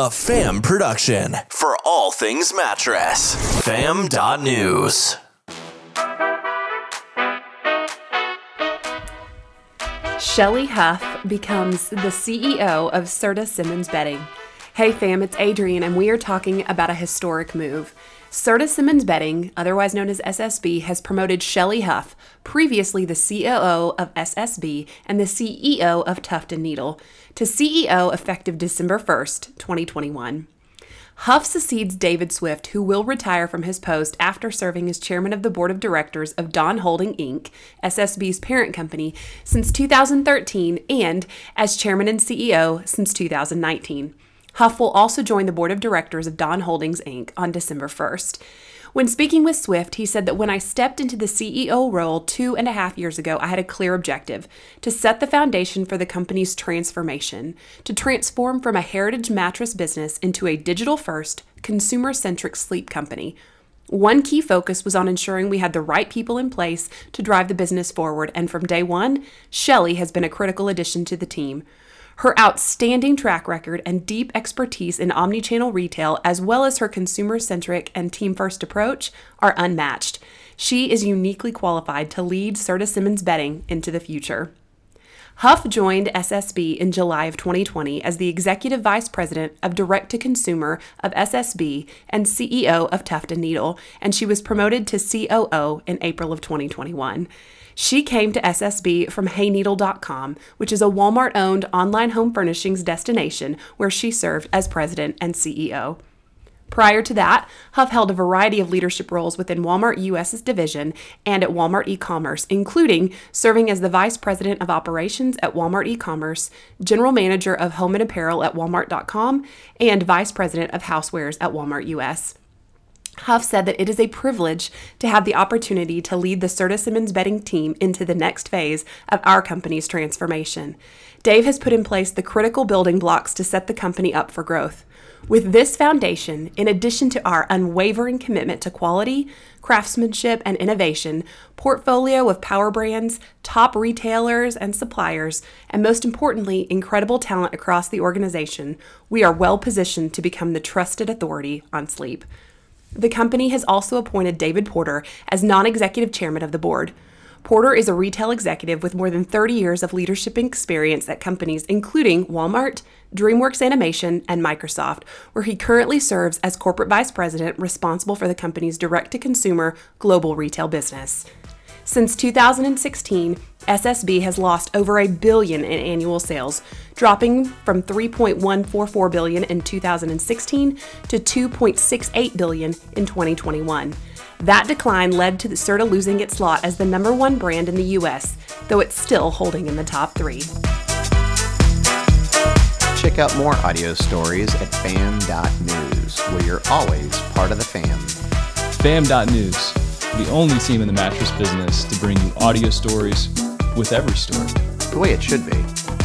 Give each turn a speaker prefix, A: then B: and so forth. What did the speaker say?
A: a fam production for all things mattress. Fam.news.
B: Shelley Huff becomes the CEO of Serta Simmons Bedding. Hey fam, it's Adrian, and we are talking about a historic move. Serta Simmons Bedding, otherwise known as SSB, has promoted Shelley Huff, previously the COO of SSB and the CEO of Tuft Needle, to CEO effective December 1st, 2021. Huff succeeds David Swift, who will retire from his post after serving as chairman of the board of directors of Dawn Holding Inc., SSB's parent company, since 2013 and as chairman and CEO since 2019. Huff will also join the board of directors of Dawn Holdings Inc. on December 1st. When speaking with Swift, he said that when I stepped into the CEO role two and a half years ago, I had a clear objective to set the foundation for the company's transformation, to transform from a heritage mattress business into a digital first, consumer centric sleep company. One key focus was on ensuring we had the right people in place to drive the business forward, and from day one, Shelley has been a critical addition to the team. Her outstanding track record and deep expertise in omnichannel retail, as well as her consumer centric and team first approach, are unmatched. She is uniquely qualified to lead Serta Simmons Bedding into the future. Huff joined SSB in July of 2020 as the Executive Vice President of Direct to Consumer of SSB and CEO of Tuft and Needle, and she was promoted to COO in April of 2021. She came to SSB from hayneedle.com, which is a Walmart owned online home furnishings destination where she served as president and CEO. Prior to that, Huff held a variety of leadership roles within Walmart US's division and at Walmart e-commerce, including serving as the vice president of operations at Walmart e-commerce, general manager of home and apparel at walmart.com, and vice president of housewares at Walmart US. Huff said that it is a privilege to have the opportunity to lead the Serta Simmons bedding team into the next phase of our company's transformation. Dave has put in place the critical building blocks to set the company up for growth. With this foundation, in addition to our unwavering commitment to quality, craftsmanship, and innovation, portfolio of power brands, top retailers and suppliers, and most importantly, incredible talent across the organization, we are well positioned to become the trusted authority on sleep. The company has also appointed David Porter as non executive chairman of the board. Porter is a retail executive with more than 30 years of leadership experience at companies including Walmart, DreamWorks Animation, and Microsoft, where he currently serves as corporate vice president responsible for the company's direct to consumer global retail business. Since 2016, SSB has lost over a billion in annual sales, dropping from 3.144 billion in 2016 to 2.68 billion in 2021. That decline led to the Serta losing its slot as the number one brand in the US, though it's still holding in the top three.
C: Check out more audio stories at fam.news, where you're always part of the fam.
D: Fam.news the only team in the mattress business to bring you audio stories with every story.
C: The way it should be.